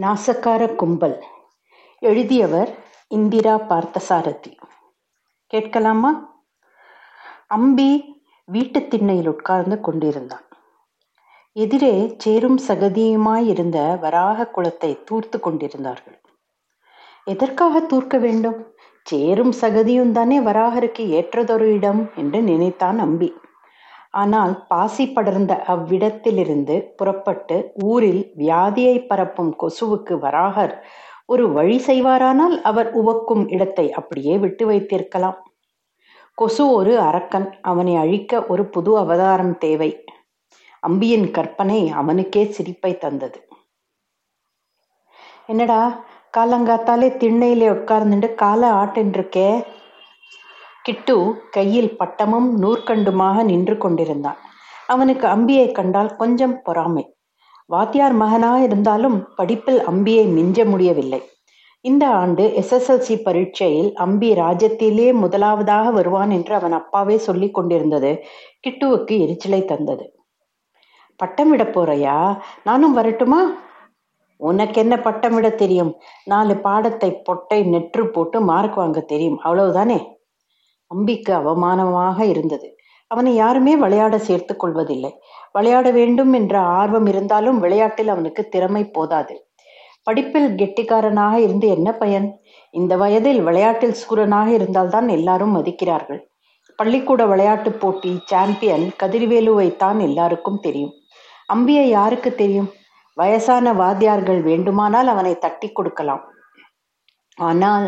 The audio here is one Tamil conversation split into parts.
நாசக்கார கும்பல். எழுதியவர் இந்திரா பார்த்தசாரதி. கேட்கலாமா? அம்பி வீட்டுத் திண்ணையில் உட்கார்ந்து கொண்டிருந்தான். எதிரே சேரும் சகதியுமாயிருந்த வராக குளத்தை தூர்த்து கொண்டிருந்தார்கள். எதற்காக தூர்க்க வேண்டும்? சேரும் சகதியும் தானே வராகருக்கு ஏற்றதொரு இடம் என்று நினைத்தான் அம்பி. ஆனால் பாசி படர்ந்த அவ்விடத்திலிருந்து புறப்பட்டு ஊரில் வியாதியை பரப்பும் கொசுவுக்கு வராகர். ஒரு வழி செய்வாரானால் அவர் உவக்கும் இடத்தை அப்படியே விட்டு வைத்திருக்கலாம். கொசு ஒரு அரக்கன் அவனை அழிக்க ஒரு புது அவதாரம் தேவை. அம்பியின் கற்பனை அவனுக்கே சிரிப்பை தந்தது. என்னடா காலங்காத்தாலே திண்ணையிலே உட்கார்ந்துட்டு காலை ஆட்டின்றிருக்கே? கிட்டு கையில் பட்டமும் நூற்கண்டுமாக நின்று கொண்டிருந்தான் அவனுக்கு அம்பியை கண்டால் கொஞ்சம் பொறாமை. வாத்தியார் மகனாக இருந்தாலும் படிப்பில் அம்பியை மிஞ்ச முடியவில்லை. இந்த ஆண்டு எஸ்எஸ்எல்சி பரீட்சையில் அம்பி ராஜ்யத்திலே முதலாவதாக வருவான் என்று அவன் அப்பாவே சொல்லி கொண்டிருந்தது கிட்டுவுக்கு எரிச்சலை தந்தது. பட்டம் விட போறையா? நானும் வரட்டுமா? உனக்கு என்ன பட்டம் விட தெரியும்? நாலு பாடத்தை பொட்டை நெற்று போட்டு மார்க் வாங்க தெரியும். அவ்வளவுதானே? அம்பிக்கு அவமானமாக இருந்தது. அவனை யாருமே விளையாட சேர்த்து கொள்வதில்லை. விளையாட வேண்டும் என்ற ஆர்வம் இருந்தாலும் விளையாட்டில் அவனுக்கு திறமை போதாது. படிப்பில் கெட்டிக்காரனாக இருந்து என்ன பயன்? இந்த வயதில் விளையாட்டில் சூரனாக இருந்தால்தான் எல்லாரும் மதிக்கிறார்கள். பள்ளிக்கூட விளையாட்டு போட்டி சாம்பியன் கதிர்வேலுவைத்தான் எல்லாருக்கும் தெரியும். அம்பியை யாருக்கு தெரியும்? வயசான வாத்தியார்கள் வேண்டுமானால் அவனை தட்டி கொடுக்கலாம். ஆனால்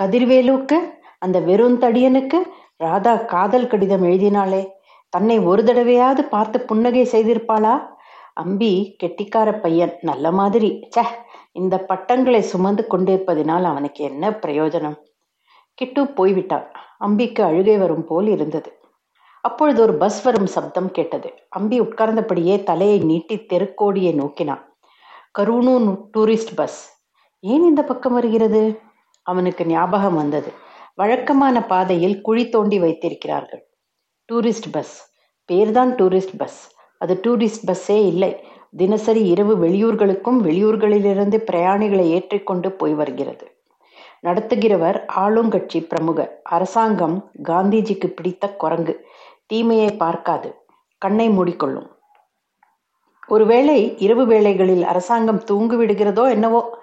கதிர்வேலுக்கு அந்த வெறும் தடியனுக்கு ராதா காதல் கடிதம் எழுதினாளே. தன்னை ஒரு தடவையாவது பார்த்து புன்னகை செய்திருப்பாளா? அம்பி கெட்டிக்கார பையன் நல்ல மாதிரி. ச இந்த பட்டங்களை சுமந்து கொண்டிருப்பதினால் அவனுக்கு என்ன பிரயோஜனம்? கிட்டு போய்விட்டான். அம்பிக்கு அழுகை வரும் போல் இருந்தது. அப்பொழுது ஒரு பஸ் வரும் சப்தம் கேட்டது. அம்பி உட்கார்ந்தபடியே தலையை நீட்டி தெருக்கோடியை நோக்கினான். கருணு டூரிஸ்ட் பஸ். ஏன் இந்த பக்கம் வருகிறது? அவனுக்கு ஞாபகம் வந்தது. வழக்கமான பாதையில் குழி தோண்டி வைத்திருக்கிறார்கள். Tourist bus. பேர்தான் டூரிஸ்ட் பஸ். அது டூரிஸ்ட் பஸ்ஸே இல்லை. தினசரி இரவு வெளியூர்களுக்கும் வெளியூர்களிலிருந்து பிரயாணிகளை ஏற்றிக்கொண்டு போய் வருகிறது. நடத்துகிறவர் ஆளுங்கட்சி பிரமுகர் அரசாங்கம் காந்திஜிக்கு பிடித்த குரங்கு. தீமையை பார்க்காது. கண்ணை மூடிக்கொள்ளும். ஒருவேளை இரவு வேளைகளில் அரசாங்கம் தூங்கிவிடுகிறதோ என்னவோ?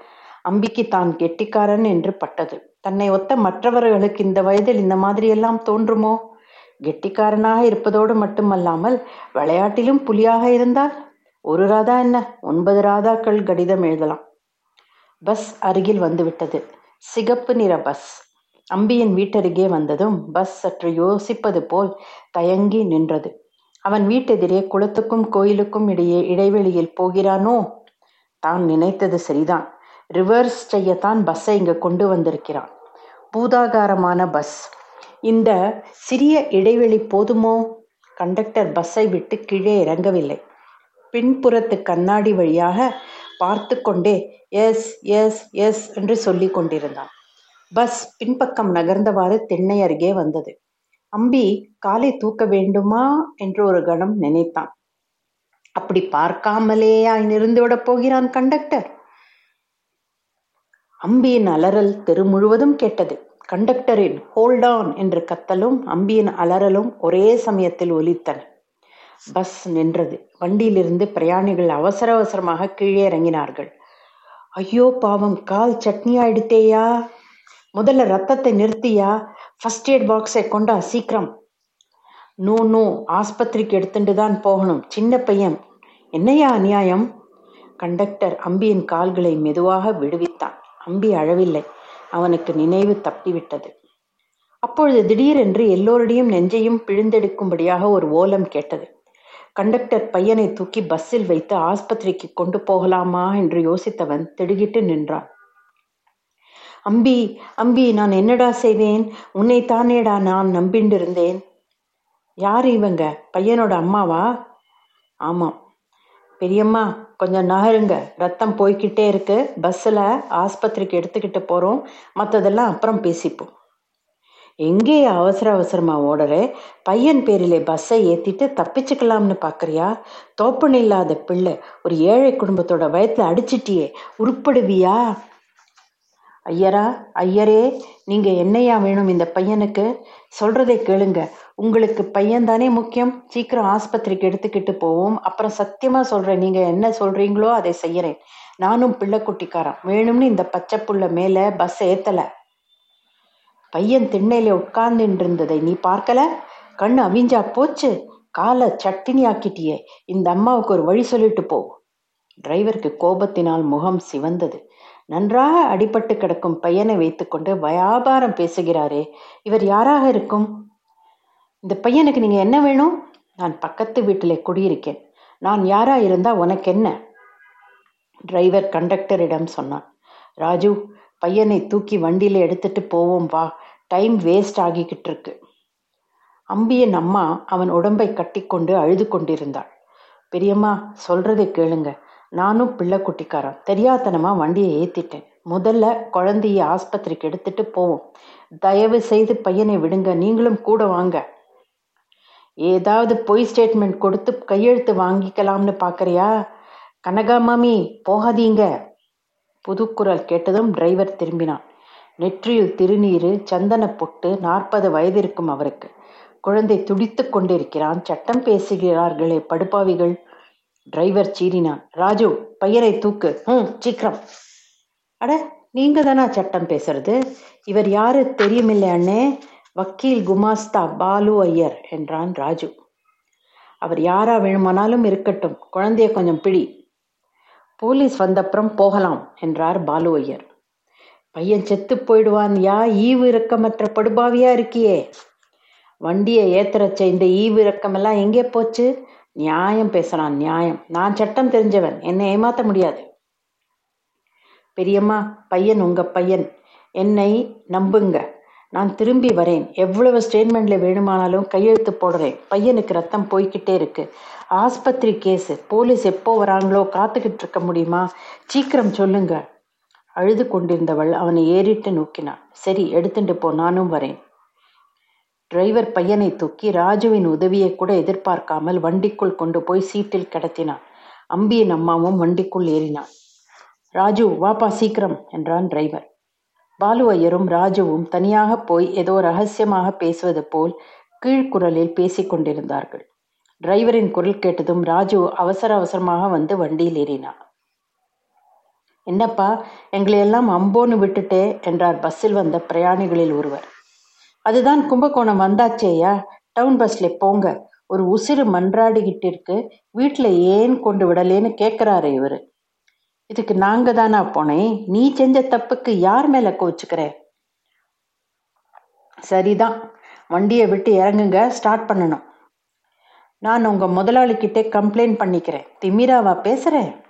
அம்பிக்கு தான் கெட்டிக்காரன் என்று பட்டது. தன்னை ஒத்த மற்றவர்களுக்கு இந்த வயதில் இந்த மாதிரியெல்லாம் தோன்றுமோ? கெட்டிக்காரனாக இருப்பதோடு மட்டுமல்லாமல் விளையாட்டிலும் புலியாக இருந்தால் ஒரு ராதா என்ன? ஒன்பது ராதாக்கள் கடிதம் எழுதலாம். பஸ் அருகில் வந்துவிட்டது. சிகப்பு நிற பஸ் அம்பியின் வீட்டருகே வந்ததும் பஸ் சற்று யோசிப்பது போல் தயங்கி நின்றது. அவன் வீட்டெதிரே குளத்துக்கும் கோயிலுக்கும் இடையே இடைவெளியில் போகிறானோ? தான் நினைத்தது சரிதான். ரிவர்ஸ் செய்யத்தான் பஸ்ஸை இங்கு கொண்டு வந்திருக்கிறான். பூதாகாரமான பஸ் இந்த சிறிய இடைவெளி போதுமோ? கண்டக்டர் பஸ்ஸை விட்டு கீழே இறங்கவில்லை. பின்புறத்து கண்ணாடி வழியாக பார்த்து கொண்டே எஸ் எஸ் எஸ் என்று சொல்லி கொண்டிருந்தான். பஸ் பின்பக்கம் நகர்ந்தவாறு தென்னை அருகே வந்தது. அம்பி காலை தூக்க வேண்டுமா? என்று ஒரு கணம் நினைத்தான். அப்படி பார்க்காமலேயா இருந்துவிடப் போகிறான் கண்டக்டர் அம்பியின் அலறல் தெரு முழுவதும் கேட்டது. கண்டக்டரின் ஹோல்ட் ஆன் என்று கத்தலும் அம்பியின் அலறலும் ஒரே சமயத்தில் ஒலித்தன. பஸ் நின்றது. வண்டியிலிருந்து பிரயாணிகள் அவசர அவசரமாக கீழே இறங்கினார்கள். ஐயோ பாவம். கால் சட்னி ஆயிடுத்தேயா? முதல்ல ரத்தத்தை நிறுத்தியா? ஃபர்ஸ்ட் எய்ட் பாக்ஸை கொண்டா சீக்கிரம். No no. ஆஸ்பத்திரிக்கு எடுத்துட்டு தான் போகணும். சின்ன பையன். என்னையா அநியாயம்? கண்டக்டர் அம்பியின் கால்களை மெதுவாக விடுவித்தான். அம்பி அழவில்லை. அவனுக்கு நினைவு தப்பிவிட்டது. அப்பொழுது திடீரென்று எல்லோருடையும் நெஞ்சையும் பிழிந்தெடுக்கும்படியாக ஒரு ஓலம் கேட்டது. கண்டக்டர் பையனை தூக்கி பஸ்ஸில் வைத்து ஆஸ்பத்திரிக்கு கொண்டு போகலாமா என்று யோசித்தவன் திடுகிட்டு நின்றான். அம்பி அம்பி நான் என்னடா செய்வேன்? உன்னை தானேடா நான் நம்பிண்டிருந்தேன். யார் இவங்க? பையனோட அம்மாவா? ஆமாம் பெரியம்மா கொஞ்சம் நகருங்க. ரத்தம் போய்கிட்டே இருக்கு. பஸ்ஸில் ஆஸ்பத்திரிக்கு எடுத்துக்கிட்டு போகிறோம் மற்றதெல்லாம் அப்புறம் பேசிப்போம். எங்கே அவசர அவசரமாக ஓடுற? பையன் பேரில் பஸ்ஸை ஏற்றிட்டு தப்பிச்சுக்கலாம்னு பார்க்குறியா தோப்பன் இல்லாத பிள்ளை ஒரு ஏழை குடும்பத்தோட வயத்தில் அடிச்சிட்டியே. உருப்படுவியா? ஐயரா ஐயரே நீங்கள் என்னையா வேணும் இந்த பையனுக்கு? சொல்கிறதை கேளுங்க. உங்களுக்கு பையன் தானே முக்கியம்? சீக்கிரம் ஆஸ்பத்திரிக்கு எடுத்துக்கிட்டு போவோம். அப்புறம் சத்தியமா சொல்றேன். நீங்க என்ன சொல்றீங்களோ அதை செய்யறேன். நானும் பிள்ளை குட்டிக்காரன் வேணும்னு இந்த பச்சை புள்ள மேல பஸ் ஏத்தல. பையன் திண்ணையில உட்கார்ந்துட்டு இருந்ததை நீ பார்க்கல? கண்ணு அவிஞ்சா போச்சு. காலை சட்டினி ஆக்கிட்டியே. இந்த அம்மாவுக்கு ஒரு வழி சொல்லிட்டு போ. டிரைவருக்கு கோபத்தினால் முகம் சிவந்தது. நன்றாக அடிபட்டு கிடக்கும் பையனை வைத்துக்கொண்டு வியாபாரம் பேசுகிறாரே. இவர் யாராக இருக்கும்? இந்த பையனுக்கு நீங்கள் என்ன வேணும்? நான் பக்கத்து வீட்டிலே குடியிருக்கேன். நான் யாரா இருந்தா உனக்கு என்ன டிரைவர் கண்டக்டரிடம் சொன்னான். ராஜு பையனை தூக்கி வண்டியில் எடுத்துட்டு போவோம் வா. டைம் வேஸ்ட் ஆகிக்கிட்டு இருக்கு. அம்பியன் அம்மா அவன் உடம்பை கட்டிக்கொண்டு அழுது கொண்டிருந்தாள். பெரியம்மா சொல்றதை கேளுங்க. நானும் பிள்ளை குட்டிக்காரன் தெரியாதனமா வண்டியை ஏத்திட்டேன். முதல்ல குழந்தைய ஆஸ்பத்திரிக்கு எடுத்துட்டு போவோம். தயவு செய்து பையனை விடுங்க. நீங்களும் கூட வாங்க. ஏதாவது பொய் ஸ்டேட்மெண்ட் கொடுத்து கையெழுத்து வாங்கிக்கலாம்னு பாக்குறியா? கனகா மாமி போகாதீங்க. புதுக்குரல் கேட்டதும் டிரைவர் திரும்பினான். நெற்றியில் திருநீர் சந்தன பொட்டு நாற்பது வயதிருக்கும் அவருக்கு. குழந்தை துடித்து கொண்டிருக்கிறான். சட்டம் பேசுகிறார்களே படுபாவிகள். டிரைவர் சீறினான். ராஜு பையனை தூக்கு. ம் சீக்கிரம். அட நீங்க தானா சட்டம் பேசுறது? இவர் யாரு தெரியுமில்லை அண்ணே? வக்கீல் குமாஸ்தா பாலு ஐயர் என்றான் ராஜு. அவர் யாரா வேணுமானாலும் இருக்கட்டும் குழந்தைய கொஞ்சம் பிடி. போலீஸ் வந்தப்புறம் போகலாம் என்றார் பாலு ஐயர். பையன் செத்து போயிடுவான் யா ஈவு இறக்கமற்ற படுபாவியா இருக்கியே. வண்டியை ஏத்துறச்ச இந்த ஈவு இறக்கமெல்லாம் எங்கே போச்சு? நியாயம் பேசுறான் நியாயம். நான் சட்டம் தெரிஞ்சவன் என்னை ஏமாத்த முடியாது. பெரியம்மா பையன் உங்க பையன். என்னை நம்புங்க. நான் திரும்பி வரேன். எவ்வளவு ஸ்டேட்மெண்ட்ல வேணுமானாலும் கையெழுத்து போடுறேன். பையனுக்கு ரத்தம் போய்கிட்டே இருக்கு. ஆஸ்பத்திரி கேஸு போலீஸ் எப்போ வராங்களோ காத்துக்கிட்டு இருக்க முடியுமா? சீக்கிரம் சொல்லுங்க. அழுது கொண்டிருந்தவள் அவனை ஏறிட்டு நோக்கினாள். சரி எடுத்துட்டு போ நானும் வரேன். டிரைவர் பையனை தூக்கி ராஜுவின் உதவியை கூட எதிர்பார்க்காமல் வண்டிக்குள் கொண்டு போய் சீட்டில் கிடத்தினான். அம்பியின் அம்மாவும் வண்டிக்குள் ஏறினான் ராஜு வாப்பா சீக்கிரம் என்றான் டிரைவர் பாலு ஐயரும் ராஜுவும் தனியாக போய் ஏதோ ரகசியமாக பேசுவது போல் கீழ்குரலில் பேசிக் கொண்டிருந்தார்கள். டிரைவரின் குரல் கேட்டதும் ராஜு அவசர அவசரமாக வந்து வண்டியில் ஏறினான். என்னப்பா எங்களை எல்லாம் அம்போன்னு விட்டுட்டே என்றார் பஸ்ஸில் வந்த பிரயாணிகளில் ஒருவர். அதுதான் கும்பகோணம் வந்தாச்சேயா? டவுன் பஸ்ல போங்க. ஒரு உசிறு மன்றாடிக்கிட்டு இருக்கு ஏன் கொண்டு விடலேன்னு கேட்குறாரு இவர். இதுக்கு நாங்க தானா போனேன் நீ செஞ்ச தப்புக்கு யார் மேல கோச்சுக்கிற? சரிதான். வண்டியை விட்டு இறங்குங்க. ஸ்டார்ட் பண்ணணும். நான் உங்க முதலாளிக்கிட்டே கம்ப்ளைண்ட் பண்ணிக்கிறேன். திமிராவா பேசுறேன்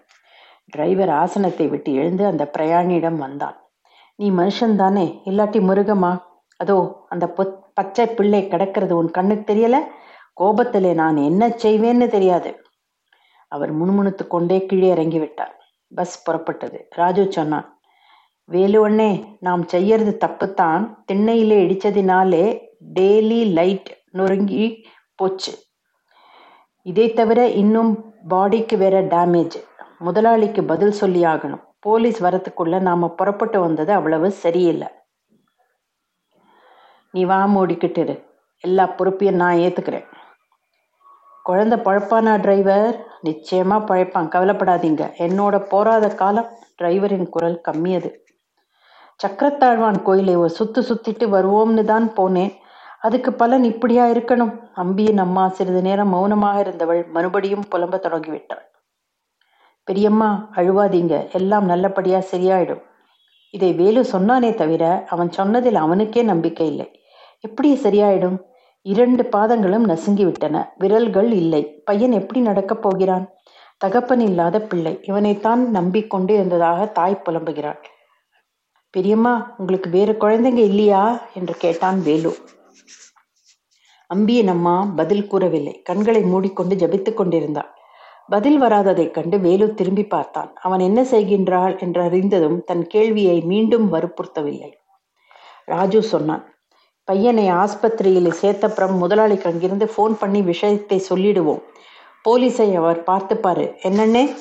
டிரைவர் ஆசனத்தை விட்டு எழுந்து அந்த பிரயாணியிடம் வந்தான். நீ மனுஷன் தானே? இல்லாட்டி முருகமா அதோ அந்த பொத் பச்சை பிள்ளை கிடக்கிறது உன் கண்ணுக்கு தெரியல? கோபத்திலே நான் என்ன செய்வேன்னு தெரியாது. அவர் முணுமுணுத்து கொண்டே கீழே இறங்கி விட்டார் பஸ் புறப்பட்டது. ராஜு சொன்னான் வேலுஅண்ணே நாம் செய்யறது தப்புத்தான். திண்ணையிலே இடிச்சதினாலே டெய்லி லைட் நொறுங்கி போச்சு. இதை தவிர இன்னும் பாடிக்கு வேற டேமேஜ். முதலாளிக்கு பதில் சொல்லி ஆகணும் போலீஸ் வரத்துக்குள்ள நாம புறப்பட்டு வந்தது அவ்வளவு சரியில்லை. நீ வா இரு. எல்லா பொறுப்பையும் நான் ஏத்துக்கிறேன். குழந்தை பழப்பானா டிரைவர் நிச்சயமா பழைப்பான். கவலைப்படாதீங்க. என்னோட போராத காலம் டிரைவரின் குரல் கம்மியது. சக்கரத்தாழ்வான் கோயிலை ஒரு சுத்து சுத்திட்டு வருவோம்னு தான் போனேன். அதுக்கு பலன் இப்படியா இருக்கணும்? அம்பியின் அம்மா சிறிது நேரம் மௌனமாக இருந்தவள் மறுபடியும் புலம்ப தொடங்கிவிட்டாள். பெரியம்மா அழுவாதீங்க. எல்லாம் நல்லபடியா சரியாயிடும். இதை வேலு சொன்னானே தவிர அவன் சொன்னதில் அவனுக்கே நம்பிக்கை இல்லை. எப்படி சரியாயிடும்? இரண்டு பாதங்களும் நசுங்கி விட்டன விரல்கள் இல்லை. பையன் எப்படி நடக்கப் போகிறான்? தகப்பன் இல்லாத பிள்ளை. இவனைத்தான் நம்பிக்கொண்டு இருந்ததாக தாய் புலம்புகிறாள். பெரியம்மா உங்களுக்கு வேறு குழந்தைங்க இல்லையா? என்று கேட்டான் வேலு. அம்பியின் அம்மா பதில் கூறவில்லை. கண்களை மூடிக்கொண்டு ஜபித்துக் கொண்டிருந்தாள். பதில் வராததைக் கண்டு வேலு திரும்பி பார்த்தான். அவன் என்ன செய்கின்றாள் என்று அறிந்ததும் தன் கேள்வியை மீண்டும் வற்புறுத்தவில்லை. ராஜு சொன்னான் பையனை ஆஸ்பத்திரியில் சேர்த்தப்புறம் முதலாளிக்கு அங்கிருந்து ஃபோன் பண்ணி விஷயத்தை சொல்லிடுவோம். போலீஸை அவர் பார்த்துப்பாரு. என்னன்னே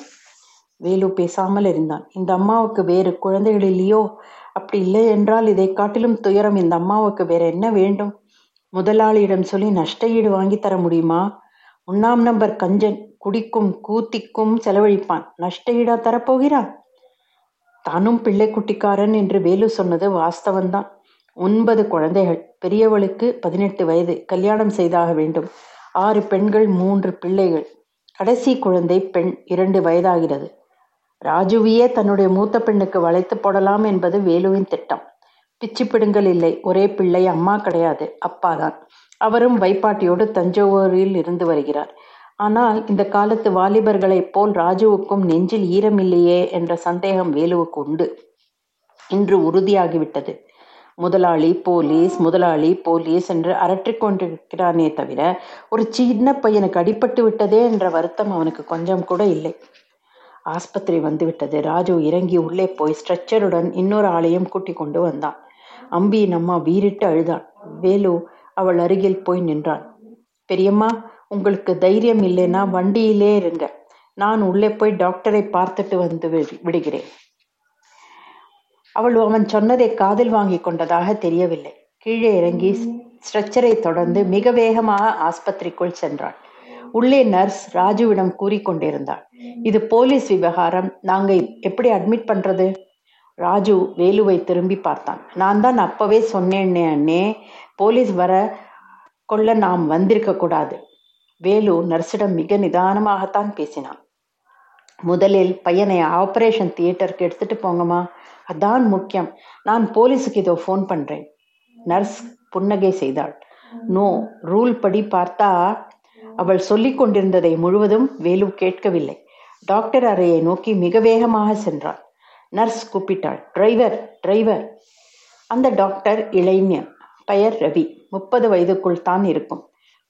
வேலு பேசாமல் இருந்தான். இந்த அம்மாவுக்கு வேறு குழந்தைகள் இல்லையோ? அப்படி இல்லை என்றால் இதை காட்டிலும் துயரம் இந்த அம்மாவுக்கு வேற என்ன வேண்டும்? முதலாளியிடம் சொல்லி நஷ்ட ஈடு வாங்கி தர முடியுமா? உண்ணாம் நம்பர் கஞ்சன். குடிக்கும் கூத்திக்கும் செலவழிப்பான். நஷ்ட ஈடா தரப்போகிறான்? தானும் பிள்ளை குட்டிக்காரன் என்று வேலு சொன்னது வாஸ்தவன்தான் ஒன்பது குழந்தைகள். பெரியவளுக்கு பதினெட்டு வயது. கல்யாணம் செய்தாக வேண்டும். ஆறு பெண்கள் மூன்று பிள்ளைகள். கடைசி குழந்தை பெண். இரண்டு வயதாகிறது. ராஜுவியே தன்னுடைய மூத்த பெண்ணுக்கு வளைத்து போடலாம் என்பது வேலுவின் திட்டம். பிச்சுப்பிடுங்கள் இல்லை. ஒரே பிள்ளை அம்மா கிடையாது. அப்பாதான். அவரும் வைப்பாட்டியோடு தஞ்சாவூரில் இருந்து வருகிறார். ஆனால் இந்த காலத்து வாலிபர்களைப் போல் ராஜுவுக்கும் நெஞ்சில் ஈரமில்லையே என்ற சந்தேகம் வேலுவுக்கு உண்டு. இன்று உறுதியாகிவிட்டது. முதலாளி போலீஸ் முதலாளி போலீஸ் என்று அரற்றிக் கொண்டிருக்கிறானே தவிர ஒரு சின்ன பையனுக்கு அடிபட்டு விட்டதே என்ற வருத்தம் அவனுக்கு கொஞ்சம் கூட இல்லை. ஆஸ்பத்திரி வந்துவிட்டது. ராஜு இறங்கி உள்ளே போய் ஸ்ட்ரெச்சருடன் இன்னொரு ஆளையும் கூட்டி கொண்டு வந்தான். அம்பியின் அம்மா வீறிட்டு அழுதாள். வேலு அவள் அருகில் போய் நின்றான் பெரியம்மா உங்களுக்கு தைரியம் இல்லைன்னா வண்டியிலே இருங்க. நான் உள்ளே போய் டாக்டரை பார்த்துட்டு வந்து விடுகிறேன். அவள் அவன் சொன்னதை காதில் வாங்கி கொண்டதாக தெரியவில்லை. கீழே இறங்கி ஸ்ட்ரெச்சரை தொடர்ந்து மிக வேகமாக ஆஸ்பத்திரிக்குள் சென்றாள். உள்ளே நர்ஸ் ராஜுவிடம் கூறிக்கொண்டிருந்தாள் இது போலீஸ் விவகாரம். நாங்க எப்படி அட்மிட் பண்றது? ராஜு வேலுவை திரும்பி பார்த்தான். நான் தான் அப்பவே சொன்னேன்னே அண்ணே போலீஸ் வர கொள்ள நாம் வந்திருக்க கூடாது. வேலு நர்ஸிடம் மிக நிதானமாகத்தான் பேசினான். முதலில் பையனை ஆபரேஷன் தியேட்டருக்கு எடுத்துட்டு போங்கம்மா. அதான் முக்கியம். நான் போலீஸுக்கு இதோ ஃபோன் பண்றேன். நர்ஸ் புன்னகை செய்தாள். நோ ரூல் படி பார்த்தா அவள் சொல்லிக் கொண்டிருந்ததை முழுவதும் வேலு கேட்கவில்லை. டாக்டர் அறையை நோக்கி மிக வேகமாக சென்றாள். நர்ஸ் கூப்பிட்டாள் டிரைவர் டிரைவர் அந்த டாக்டர் இளைஞன் பெயர் ரவி முப்பது வயதுக்குள் தான் இருக்கும்.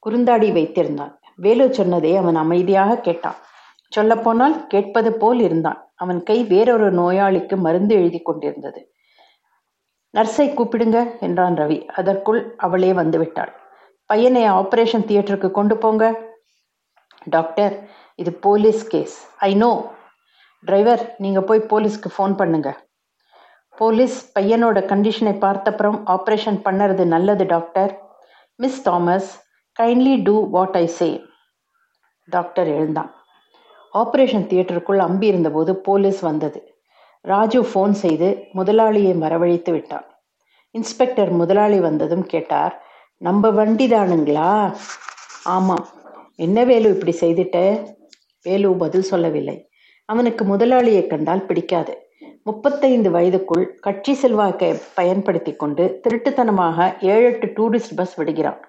குறுந்தாடி வைத்திருந்தான் வேலு சொன்னதை அவன் அமைதியாக கேட்டான். சொல்லப்போனால் கேட்பது போல் இருந்தான். அவன் கை வேறொரு நோயாளிக்கு மருந்து எழுதி கொண்டிருந்தது. நர்ஸை கூப்பிடுங்க என்றான் ரவி. அதற்குள் அவளே வந்துவிட்டாள் பையனை ஆபரேஷன் தியேட்டருக்கு கொண்டு போங்க. டாக்டர் இது police case. I know. Driver நீங்கள் போய் போலீஸ்க்கு ஃபோன் பண்ணுங்க. போலீஸ் பையனோட கண்டிஷனை பார்த்தப்புறம் ஆப்ரேஷன் பண்ணுறது நல்லது doctor. Miss Thomas kindly do what I say. Doctor எழுந்தான். ஆப்ரேஷன் தியேட்டருக்குள் அம்பி இருந்தபோது போலீஸ் வந்தது. ராஜு ஃபோன் செய்து முதலாளியை வரவழைத்து விட்டான். இன்ஸ்பெக்டர் முதலாளி வந்ததும் கேட்டார் நம்ம வண்டி தானுங்களா ஆமாம். என்ன வேலு இப்படி செய்துட்ட? வேலு பதில் சொல்லவில்லை. அவனுக்கு முதலாளியை கண்டால் பிடிக்காது. முப்பத்தைந்து வயதுக்குள் கட்சி செல்வாக்கை பயன்படுத்தி கொண்டு திருட்டுத்தனமாக ஏழு எட்டு டூரிஸ்ட் பஸ் விடுகிறான்.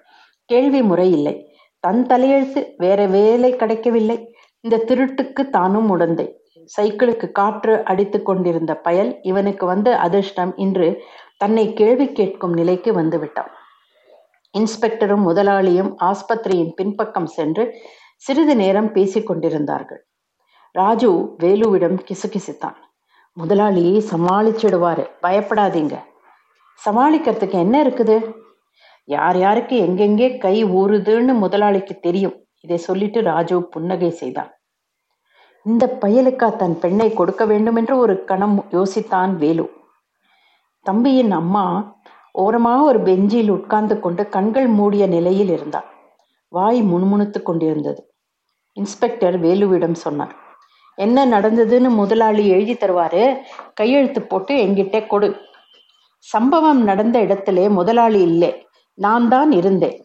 கேள்வி முறை இல்லை. தன் தலையெழுத்து வேற வேலை கிடைக்கவில்லை. இந்த திருட்டுக்கு தானும் உடந்தை. சைக்கிளுக்கு காற்று அடித்து கொண்டிருந்த பயல் இவனுக்கு வந்த அதிர்ஷ்டம் இன்று தன்னை கேள்வி கேட்கும் நிலைக்கு வந்துவிட்டான். இன்ஸ்பெக்டரும் முதலாளியும் ஆஸ்பத்திரியின் பின்பக்கம் சென்று சிறிது நேரம் பேசிக் கொண்டிருந்தார்கள். ராஜு வேலுவிடம் கிசுகிசுத்தான். முதலாளியை சமாளிச்சிடுவாரு. பயப்படாதீங்க. சமாளிக்கிறதுக்கு என்ன இருக்குது? யார் யாருக்கு எங்கெங்கே கை ஊறுதுன்னு முதலாளிக்கு தெரியும். இதை சொல்லிட்டு ராஜு புன்னகை செய்தான். இந்த பயலுக்கா தன் பெண்ணை கொடுக்க வேண்டும் என்று ஒரு கணம் யோசித்தான் வேலு. தம்பியின் அம்மா ஓரமாக ஒரு பெஞ்சில் உட்கார்ந்து கொண்டு கண்கள் மூடிய நிலையில் இருந்தார் வாய் முணுமுணுத்து கொண்டிருந்தது. இன்ஸ்பெக்டர் வேலுவிடம் சொன்னார் என்ன நடந்ததுன்னு முதலாளி எழுதி தருவாரு கையெழுத்து போட்டு எங்கிட்ட கொடு. சம்பவம் நடந்த இடத்திலே முதலாளி இல்லை நான் தான் இருந்தேன்.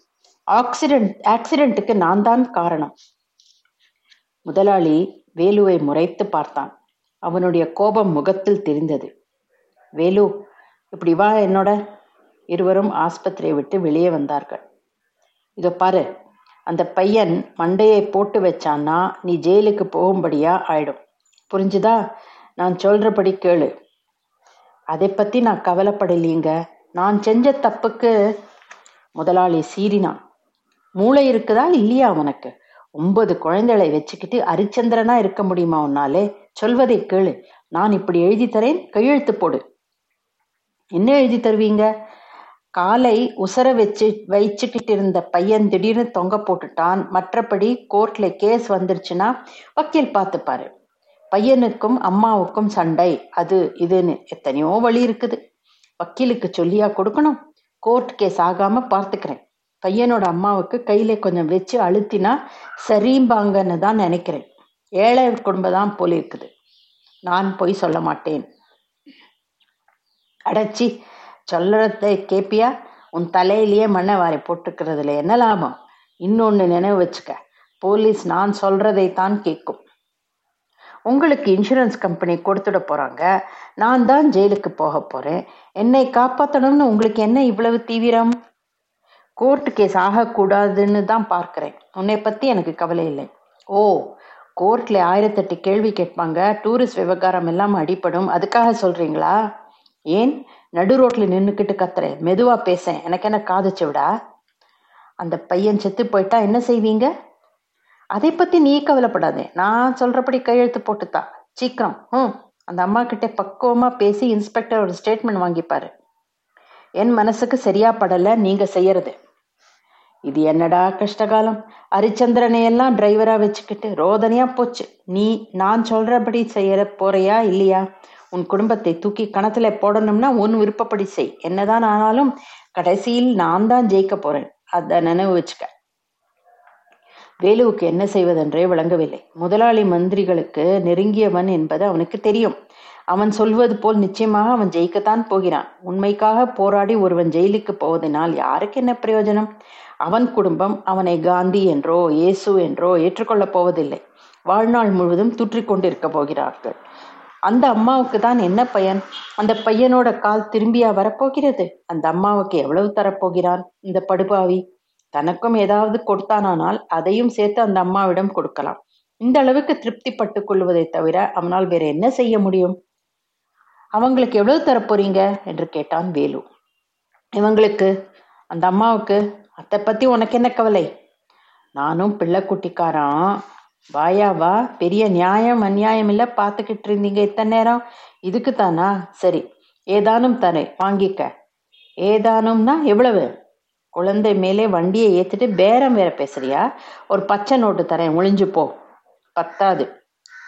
ஆக்சிடென்ட் ஆக்சிடென்ட்டுக்கு நான் தான் காரணம். முதலாளி வேலுவை முறைத்து பார்த்தான். அவனுடைய கோபம் முகத்தில் தெரிந்தது. வேலு இப்படி வா என்னோட. இருவரும் ஆஸ்பத்திரியை விட்டு வெளியே வந்தார்கள். இதோ பாரு அந்த பையன் மண்டையை போட்டு வச்சான்னா நீ ஜெயிலுக்கு போகும்படியா ஆயிடும். புரிஞ்சுதா? நான் சொல்றபடி கேளு. அதை பத்தி நான் கவலைப்படலீங்க நான் செஞ்ச தப்புக்கு முதலாளி சீறினான். மூளை இருக்குதா இல்லையா உனக்கு? ஒன்பது குழந்தைகளை வச்சுக்கிட்டு அரிச்சந்திரனா இருக்க முடியுமா உன்னாலே? சொல்வதை கேளு. நான் இப்படி எழுதி தரேன் கையெழுத்து போடு. என்ன எழுதி தருவீங்க? காலை உசர வச்சு வச்சுக்கிட்டு இருந்த பையன் திடீர்னு தொங்க போட்டுட்டான். மற்றபடி கோர்ட்ல கேஸ் வந்துருச்சுன்னா வக்கீல் பார்த்துப்பாரு. பையனுக்கும் அம்மாவுக்கும் சண்டை. அது இதுன்னு எத்தனையோ வழி இருக்குது. வக்கீலுக்கு சொல்லியா கொடுக்கணும். கோர்ட் கேஸ் ஆகாம பார்த்துக்கிறேன். பையனோட அம்மாவுக்கு கையில கொஞ்சம் வச்சு அழுத்தினா சரிம்பாங்கன்னு தான் நினைக்கிறேன். ஏழை குடும்பம் தான் போல இருக்குது. நான் பொய் சொல்ல மாட்டேன். அடைச்சி சொல்றத கேப்பியா? உன் தலையிலேயே மண்ணை வாரி போட்டுக்கிறதுல என்ன லாபம்? இன்னொன்னு நினைவு வச்சுக்க. போலீஸ் நான் சொல்றதை தான் கேட்கும் உங்களுக்கு இன்சூரன்ஸ் கம்பெனி கொடுத்துட போறாங்க. நான் தான் ஜெயிலுக்கு போக போறேன். என்னை காப்பாற்றணும்னு உங்களுக்கு என்ன இவ்வளவு தீவிரம்? கோர்ட்டு கேஸ் ஆகக்கூடாதுன்னு தான் பார்க்குறேன். உன்னை பற்றி எனக்கு கவலை இல்லை. ஓ கோர்ட்ல ஆயிரத்தெட்டு கேள்வி கேட்பாங்க. டூரிஸ்ட் விவகாரம் எல்லாம் அடிப்படும் அதுக்காக சொல்றீங்களா? ஏன்? நடு ரோட்ல நின்றுக்கிட்டு கத்துறேன் மெதுவா பேசேன். எனக்கு என்ன காதுச்சு விடா அந்த பையன் செத்து போயிட்டா என்ன செய்வீங்க? அதை பத்தி நீ கவலைப்படாதே. நான் சொல்றபடி கையெழுத்து போட்டுத்தா. சீக்கிரம். ம் அந்த அம்மா கிட்டே பக்குவமா பேசி இன்ஸ்பெக்டர் ஒரு ஸ்டேட்மெண்ட் வாங்கிப்பாரு. என் மனசுக்கு சரியா படலை. நீங்க செய்யறது. இது என்னடா கஷ்டகாலம்? ஹரிச்சந்திரனை எல்லாம் டிரைவரா வச்சுக்கிட்டு ரோதனையா போச்சு. நீ நான் சொல்றபடி செய்யற போறியா இல்லையா? உன் குடும்பத்தை தூக்கி கணத்துல போடணும்னா உன் விருப்பப்படி செய். என்னதான் ஆனாலும் கடைசியில் நான் தான் ஜெயிக்க போறேன். அத நினைவு வச்சுக்க. வேலுவுக்கு என்ன செய்வதென்றே விளங்கவில்லை. முதலாளி மந்திரிகளுக்கு நெருங்கியவன் என்பது அவனுக்கு தெரியும். அவன் சொல்வது போல் நிச்சயமாக அவன் ஜெயிக்கத்தான் போகிறான். உண்மைக்காக போராடி ஒருவன் ஜெயிலுக்கு போவதனால் யாருக்கு என்ன பிரயோஜனம்? அவன் குடும்பம் அவனை காந்தி என்றோ இயேசு என்றோ ஏற்றுக்கொள்ளப் போவதில்லை. வாழ்நாள் முழுவதும் துற்றி கொண்டிருக்க போகிறார்கள். அந்த அம்மாவுக்கு தான் என்ன பயன்? அந்த பையனோட கால் திரும்பியா வரப்போகிறது? அந்த அம்மாவுக்கு எவ்வளவு தரப்போகிறான்? இந்த படுபாவி. தனக்கும் ஏதாவது கொடுத்தானால் அதையும் சேர்த்து அந்த அம்மாவிடம் கொடுக்கலாம். இந்த அளவுக்கு திருப்தி பட்டுக் கொள்வதை தவிர அவனால் வேற என்ன செய்ய முடியும்? அவங்களுக்கு எவ்வளவு தரப்போறீங்க? என்று கேட்டான் வேலு. இவங்களுக்கு அந்த அம்மாவுக்கு அதை பத்தி உனக்கு என்ன கவலை? நானும் பிள்ளை குட்டிக்காரன் வாயா வா பெரிய நியாயம் அநியாயம் இல்ல பாத்துக்கிட்டு இருந்தீங்க இத்தனை நேரம்? இதுக்கு தானா? சரி ஏதானும் தரேன் வாங்கிக்க. ஏதானும்னா எவ்வளவு? குழந்தை மேலே வண்டியை ஏற்றிட்டு பேரம் வேற பேசுறியா? ஒரு பச்சை நோட்டு தரேன் ஒளிஞ்சு போ. பத்தாது.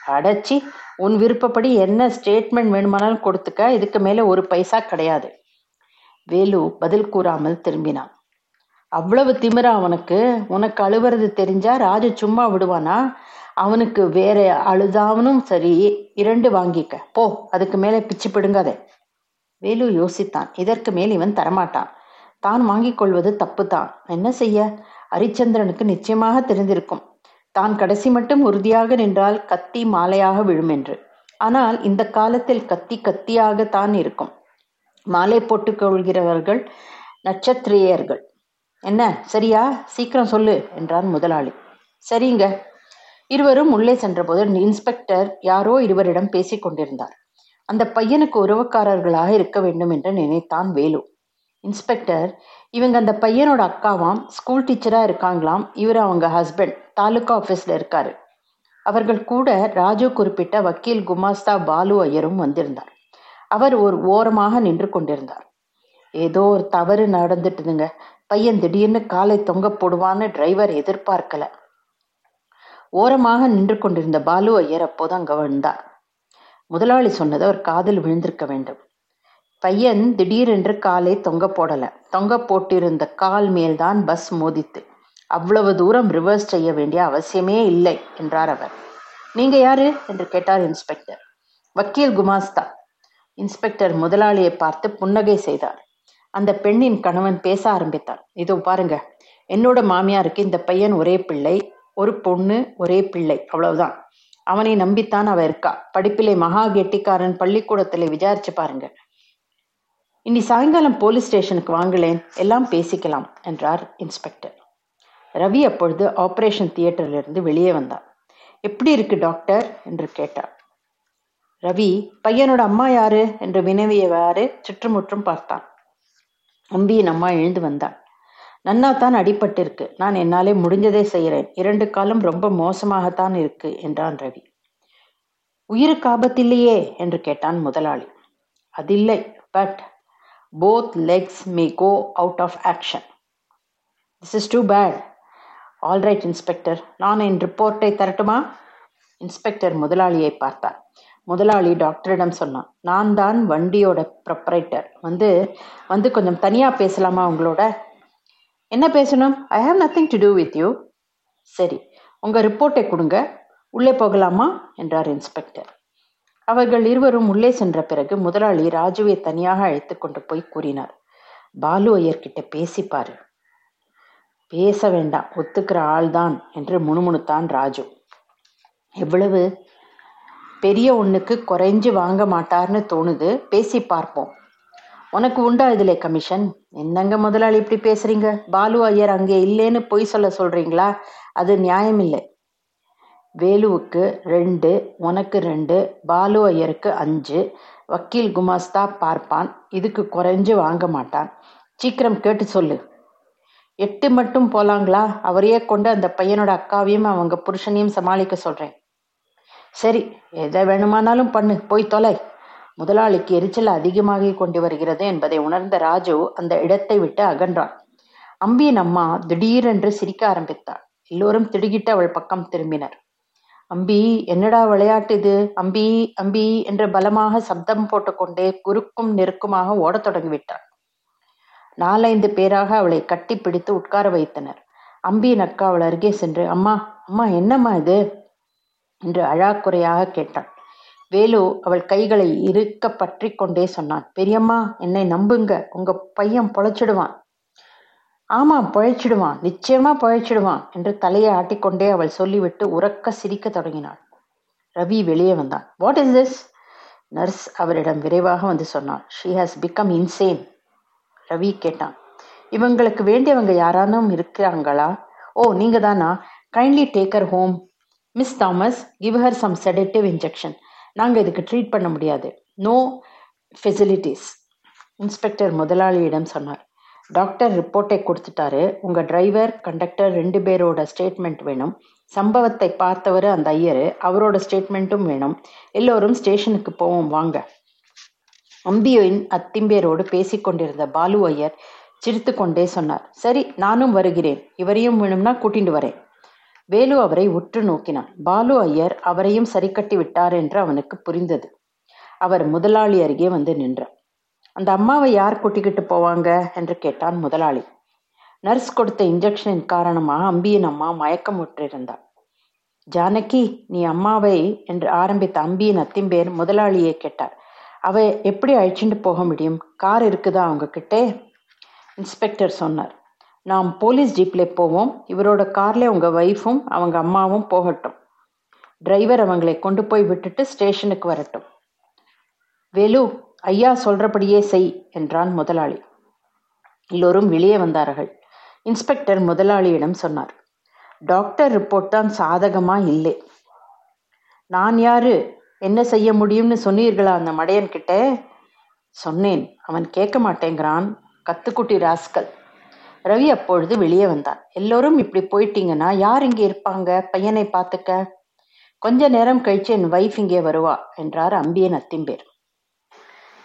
அடைச்சி உன் விருப்பப்படி என்ன ஸ்டேட்மெண்ட் வேணுமானாலும் கொடுத்துக்க இதுக்கு மேல ஒரு பைசா கிடையாது. வேலு பதில் கூறாமல் திரும்பினான். அவ்வளவு திமிரா அவனுக்கு. உனக்கு அழுவுறது தெரிஞ்சா ராஜு சும்மா விடுவானா? அவனுக்கு வேற அழுதாவனும் சரி இரண்டு வாங்கிக்க. போ அதுக்கு மேலே பிச்சு பிடுங்காத. வேலு யோசித்தான். இதற்கு மேல் இவன் தரமாட்டான். தான் வாங்கிக் கொள்வது தப்பு தான் என்ன செய்ய? ஹரிச்சந்திரனுக்கு நிச்சயமாக தெரிந்திருக்கும். தான் கடைசி மட்டும் உறுதியாக நின்றால் கத்தி மாலையாக விழும் என்று. ஆனால் இந்த காலத்தில் கத்தி கத்தியாகத்தான் இருக்கும். மாலை போட்டுக் கொள்கிறவர்கள் நட்சத்திரியர்கள். என்ன? சரியா? சீக்கிரம் சொல்லு என்றான் முதலாளி. சரிங்க. இருவரும் உள்ளே சென்றபோது இன்ஸ்பெக்டர் யாரோ இருவரிடம் பேசிக் கொண்டிருந்தார். அந்த பையனுக்கு உறவுக்காரர்களாக இருக்க வேண்டும் என்று நினைத்தான் வேலு. இன்ஸ்பெக்டர் இவங்க அந்த பையனோட அக்காவாம் ஸ்கூல் டீச்சராக இருக்காங்களாம். இவர் அவங்க ஹஸ்பண்ட் தாலுகா ஆஃபீஸில் இருக்காரு. அவர்கள் கூட ராஜு குறிப்பிட்ட வக்கீல் குமாஸ்தா பாலு ஐயரும் வந்திருந்தார். அவர் ஒரு ஓரமாக நின்று கொண்டிருந்தார். ஏதோ ஒரு தவறு நடந்துட்டுதுங்க. பையன் திடீர்னு காலை தொங்க போடுவான்னு டிரைவர் எதிர்பார்க்கல. ஓரமாக நின்று கொண்டிருந்த பாலு ஐயர் அப்போது அங்கே வந்தார் முதலாளி சொன்னது அவர் காதில் விழுந்திருக்க வேண்டும். பையன் திடீரென்று காலை தொங்க போடலை. தொங்க போட்டிருந்த கால் மேல்தான் பஸ் மோதித்து அவ்வளவு தூரம் ரிவர்ஸ் செய்ய வேண்டிய அவசியமே இல்லை என்றார் அவர். நீங்க யாரு? என்று கேட்டார் இன்ஸ்பெக்டர் வக்கீல் குமாஸ்தா. இன்ஸ்பெக்டர் முதலாளியை பார்த்து புன்னகை செய்தார். அந்த பெண்ணின் கணவன் பேச ஆரம்பித்தார். இதோ பாருங்க. என்னோட மாமியாருக்கு இந்த பையன் ஒரே பிள்ளை ஒரு பொண்ணு ஒரே பிள்ளை அவ்வளவுதான். அவனை நம்பித்தான் அவ இருக்கா. படிப்பிலே மகா கெட்டிக்காரன் பள்ளிக்கூடத்துல விசாரிச்சு பாருங்க. இனி சாயங்காலம் போலீஸ் ஸ்டேஷனுக்கு வாங்களேன். எல்லாம் பேசிக்கலாம் என்றார் இன்ஸ்பெக்டர். ரவி அப்பொழுது ஆபரேஷன் தியேட்டரிலிருந்து வெளியே வந்தார். எப்படி இருக்கு டாக்டர்? என்று கேட்டார். ரவி பையனோட அம்மா யாரு? என்று வினவியவாறு சுற்றுமுற்றும் பார்த்தான். அம்பியின் அம்மா எழுந்து வந்தாள். நன்னா தான் அடிபட்டிருக்கு. நான் என்னாலே முடிஞ்சதே செய்கிறேன் இரண்டு காலம் ரொம்ப மோசமாகத்தான் இருக்கு என்றான் ரவி. உயிருக்கு ஆபத்தில்லையே என்று கேட்டான் முதலாளி. அதில்லை but both legs may go out of action this is too bad alright inspector நான் என் ரிப்போர்ட்டை தரட்டுமா? இன்ஸ்பெக்டர் முதலாளியை பார்த்தார். முதலாளி டாக்டரிடம் சொன்னான். நான் தான் வண்டியோட ப்ரப்ரைட்டர் வந்து வந்து கொஞ்சம் தனியாக பேசலாமா உங்களோட? என்ன பேசணும்? I have nothing to do with you சரி உங்கள் ரிப்போர்ட்டை கொடுங்க. உள்ளே போகலாமா? என்றார் இன்ஸ்பெக்டர் அவர்கள் இருவரும் உள்ளே சென்ற பிறகு முதலாளி ராஜுவை தனியாக அழைத்து கொண்டு போய் கூறினார். பாலு ஐயர்கிட்ட பேசிப்பாரு பேச வேண்டாம். ஒத்துக்கிற ஆள்தான் என்று முணுமுணுத்தான் ராஜு. எவ்வளவு? பெரிய ஒன்றுக்கு குறைஞ்சு வாங்க மாட்டார்னு தோணுது. பேசி பார்ப்போம். உனக்கு உண்டா இதுல கமிஷன்? என்னங்க முதலாளி இப்படி பேசுறீங்க? பாலு ஐயர் அங்கே இல்லைன்னு பொய் சொல்ல சொல்றீங்களா? அது நியாயம் இல்லை வேலுவுக்கு ரெண்டு உனக்கு ரெண்டு பாலு ஐயருக்கு அஞ்சு வக்கீல் குமாஸ்தா பார்ப்பான். இதுக்கு குறைஞ்சு வாங்க மாட்டான். சீக்கிரம் கேட்டு சொல்லு. எட்டு மட்டும் போலாங்களா? அவரையே கொண்டு அந்த பையனோட அக்காவையும் அவங்க புருஷனையும் சமாளிக்க சொல்றேன். சரி எதை வேணுமானாலும் பண்ணு போய் தொலை. முதலாளிக்கு எரிச்சல் அதிகமாகி கொண்டு வருகிறது என்பதை உணர்ந்த ராஜு அந்த இடத்தை விட்டு அகன்றான். அம்பியின் அம்மா திடீரென்று சிரிக்க ஆரம்பித்தாள். எல்லோரும் திடுகிட்டு அவள் பக்கம் திரும்பினர். அம்பி என்னடா விளையாட்டு இது? அம்பி அம்பி என்று பலமாக சப்தம் போட்டுக்கொண்டே குறுக்கும் நெருக்குமாக ஓடத் தொடங்கிவிட்டாள். நாலைந்து பேராக அவளை கட்டி பிடித்து உட்கார வைத்தனர். அம்பியின் அக்கா அவள் அருகே சென்று அம்மா அம்மா என்னம்மா இது? என்று அழாக்குறையாக கேட்டாள் வேலு அவள் கைகளை இருக்க பற்றி கொண்டே சொன்னான். பெரியம்மா என்னை நம்புங்க. உங்க பையன் பொழைச்சிடுவான். ஆமா பொழைச்சிடுவான். நிச்சயமா பொழைச்சிடுவான் என்று தலையை ஆட்டிக்கொண்டே அவள் சொல்லிவிட்டு உறக்க சிரிக்க தொடங்கினாள். ரவி வெளியே வந்தான். வாட் இஸ் திஸ் நர்ஸ் அவரிடம் விரைவாக வந்து சொன்னாள். She has become insane Ravi கேட்டான். இவங்களுக்கு வேண்டியவங்க யாரானும் இருக்கிறாங்களா? ஓ நீங்க தானா kindly take her home Miss Thomas give her some sedative injection நாங்கள் இதுக்கு ட்ரீட் பண்ண முடியாது. நோ ஃபெசிலிட்டிஸ் இன்ஸ்பெக்டர் முதலாளியிடம் சொன்னார். டாக்டர் ரிப்போர்ட்டை கொடுத்துட்டாரு. உங்கள் டிரைவர் கண்டக்டர் ரெண்டு பேரோட ஸ்டேட்மெண்ட் வேணும். சம்பவத்தை பார்த்தவர் அந்த ஐயர் அவரோட ஸ்டேட்மெண்ட்டும் வேணும். எல்லோரும் ஸ்டேஷனுக்கு போவோம் வாங்க. அம்பியின் அத்திம்பேரோடு பேசிக்கொண்டிருந்த பாலு ஐயர் சிரித்து கொண்டே சொன்னார். சரி நானும் வருகிறேன். இவரையும் வேணும்னா கூட்டிட்டு வரேன். வேலு அவரை உற்று நோக்கினான். பாலு ஐயர் அவரையும் சரி கட்டி விட்டார் என்று அவனுக்கு புரிந்தது. அவர் முதலாளி அருகே வந்து நின்றார். அந்த அம்மாவை யார் கூட்டிக்கிட்டு போவாங்க? என்று கேட்டான் முதலாளி. நர்ஸ் கொடுத்த இன்ஜெக்ஷனின் காரணமாக அம்பியின் அம்மா மயக்கம் மயக்கமுற்றிருந்தாள் ஜானகி நீ அம்மாவை என்று ஆரம்பித்த அம்பியின் அத்திம்பேர் முதலாளியை கேட்டார். அவ எப்படி அழிச்சுட்டு போக முடியும்? கார் இருக்குதா அவங்க கிட்டே இன்ஸ்பெக்டர் சொன்னார். நாம் போலீஸ் ஜீப்பில் போவோம். இவரோட கார்ல உங்க ஒய்ஃபும் அவங்க அம்மாவும் போகட்டும். டிரைவர் அவங்களை கொண்டு போய் விட்டுட்டு ஸ்டேஷனுக்கு வரட்டும். வேலு ஐயா சொல்றபடியே செய் என்றான் முதலாளி. எல்லோரும் வெளியே வந்தார்கள். இன்ஸ்பெக்டர் முதலாளியிடம் சொன்னார். டாக்டர் ரிப்போர்ட் தான் சாதகமா இல்லை. நான் யாரு? என்ன செய்ய முடியும்னு சொன்னீர்களா அந்த மடையன்கிட்ட? சொன்னேன். அவன் கேட்க மாட்டேங்கிறான். கத்துக்குட்டி ராஸ்கல். ரவி அப்பொழுது வெளியே வந்தான் எல்லோரும் இப்படி போயிட்டீங்கன்னா யார் இங்கே இருப்பாங்க? பையனை பார்த்துக்க. கொஞ்ச நேரம் கழிச்சு என் வைஃப் இங்கே வருவா என்றார் அம்பியன் அத்திம்பேர்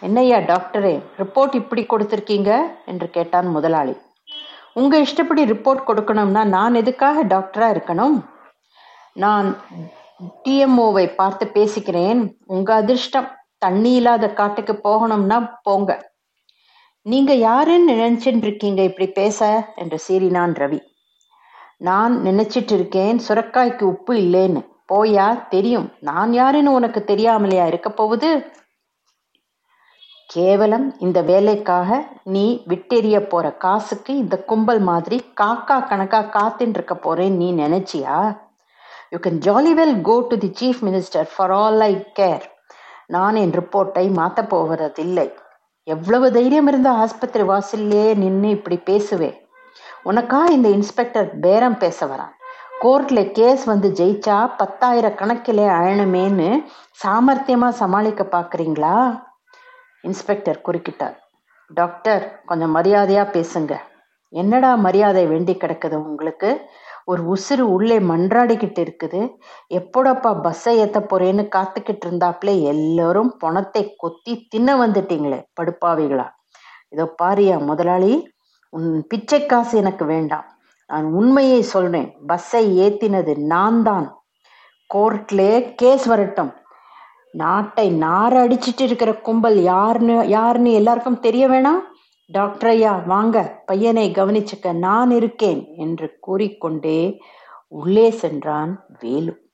என்னையா டாக்டரே ரிப்போர்ட் இப்படி கொடுத்துருக்கீங்க? என்று கேட்டான் முதலாளி. உங்க இஷ்டப்படி ரிப்போர்ட் கொடுக்கணும்னா நான் எதுக்காக டாக்டரா இருக்கணும்? நான் டிஎம்ஓவை பார்த்து பேசிக்கிறேன். உங்க அதிர்ஷ்டம் தண்ணி இல்லாத காட்டுக்கு போகணும்னா போங்க. நீங்க யாருன்னு நினைச்சிட்டு இருக்கீங்க இப்படி பேச? என்று சீறினான் ரவி. நான் நினைச்சிட்டு இருக்கேன் சுரக்காய்க்கு உப்பு இல்லைன்னு. போயா தெரியும். நான் யாருன்னு உனக்கு தெரியாமலையா இருக்க போகுது? கேவலம். இந்த வேலைக்காக நீ விட்டெறிய போற காசுக்கு இந்த கும்பல் மாதிரி காக்கா கணக்கா காத்துட்டு இருக்க போறேன் நீ நினைச்சியா? You can jolly well go to the chief minister for all I care நான் என் ரிப்போர்ட்டை மாற்ற போவதில்லை எவ்வளவு தைரியம் இருந்தால் ஆஸ்பத்திரி வாசல்லே நின்று இப்படி பேசுவேன் உனக்கா இந்த இன்ஸ்பெக்டர் பேரம் பேச வரான். கோர்ட்ல கேஸ் வந்து ஜெயிச்சா பத்தாயிரம் கணக்கிலே அழணுமேன்னு சாமர்த்தியமா சமாளிக்க பாக்குறீங்களா? இன்ஸ்பெக்டர் குறுக்கிட்டார். டாக்டர் கொஞ்சம் மரியாதையா பேசுங்க. என்னடா மரியாதை வேண்டி கிடக்குது உங்களுக்கு? ஒரு உசுறு உள்ளே மன்றாடிக்கிட்டு இருக்குது. எப்போடப்பா பஸ்ஸை ஏற்ற போறேன்னு காத்துக்கிட்டு இருந்தாப்ல எல்லாரும் பணத்தை கொத்தி தின்ன வந்துட்டீங்களே படுப்பாவிகளா. இதோ பாரியா முதலாளி உன் பிச்சை காசு எனக்கு வேண்டாம். நான் உண்மையை சொல்றேன் பஸ்ஸை ஏத்தினது நான் தான் கோர்ட்லே கேஸ் வரட்டும். நாட்டை நார அடிச்சிட்டு இருக்கிற கும்பல் யாருன்னு யாருன்னு எல்லாருக்கும் தெரிய வேணாம்? டாக்டரையா வாங்க பையனை கவனிச்சுக்க நான் இருக்கேன் என்று கூறிக்கொண்டே உள்ளே சென்றான் வேலு.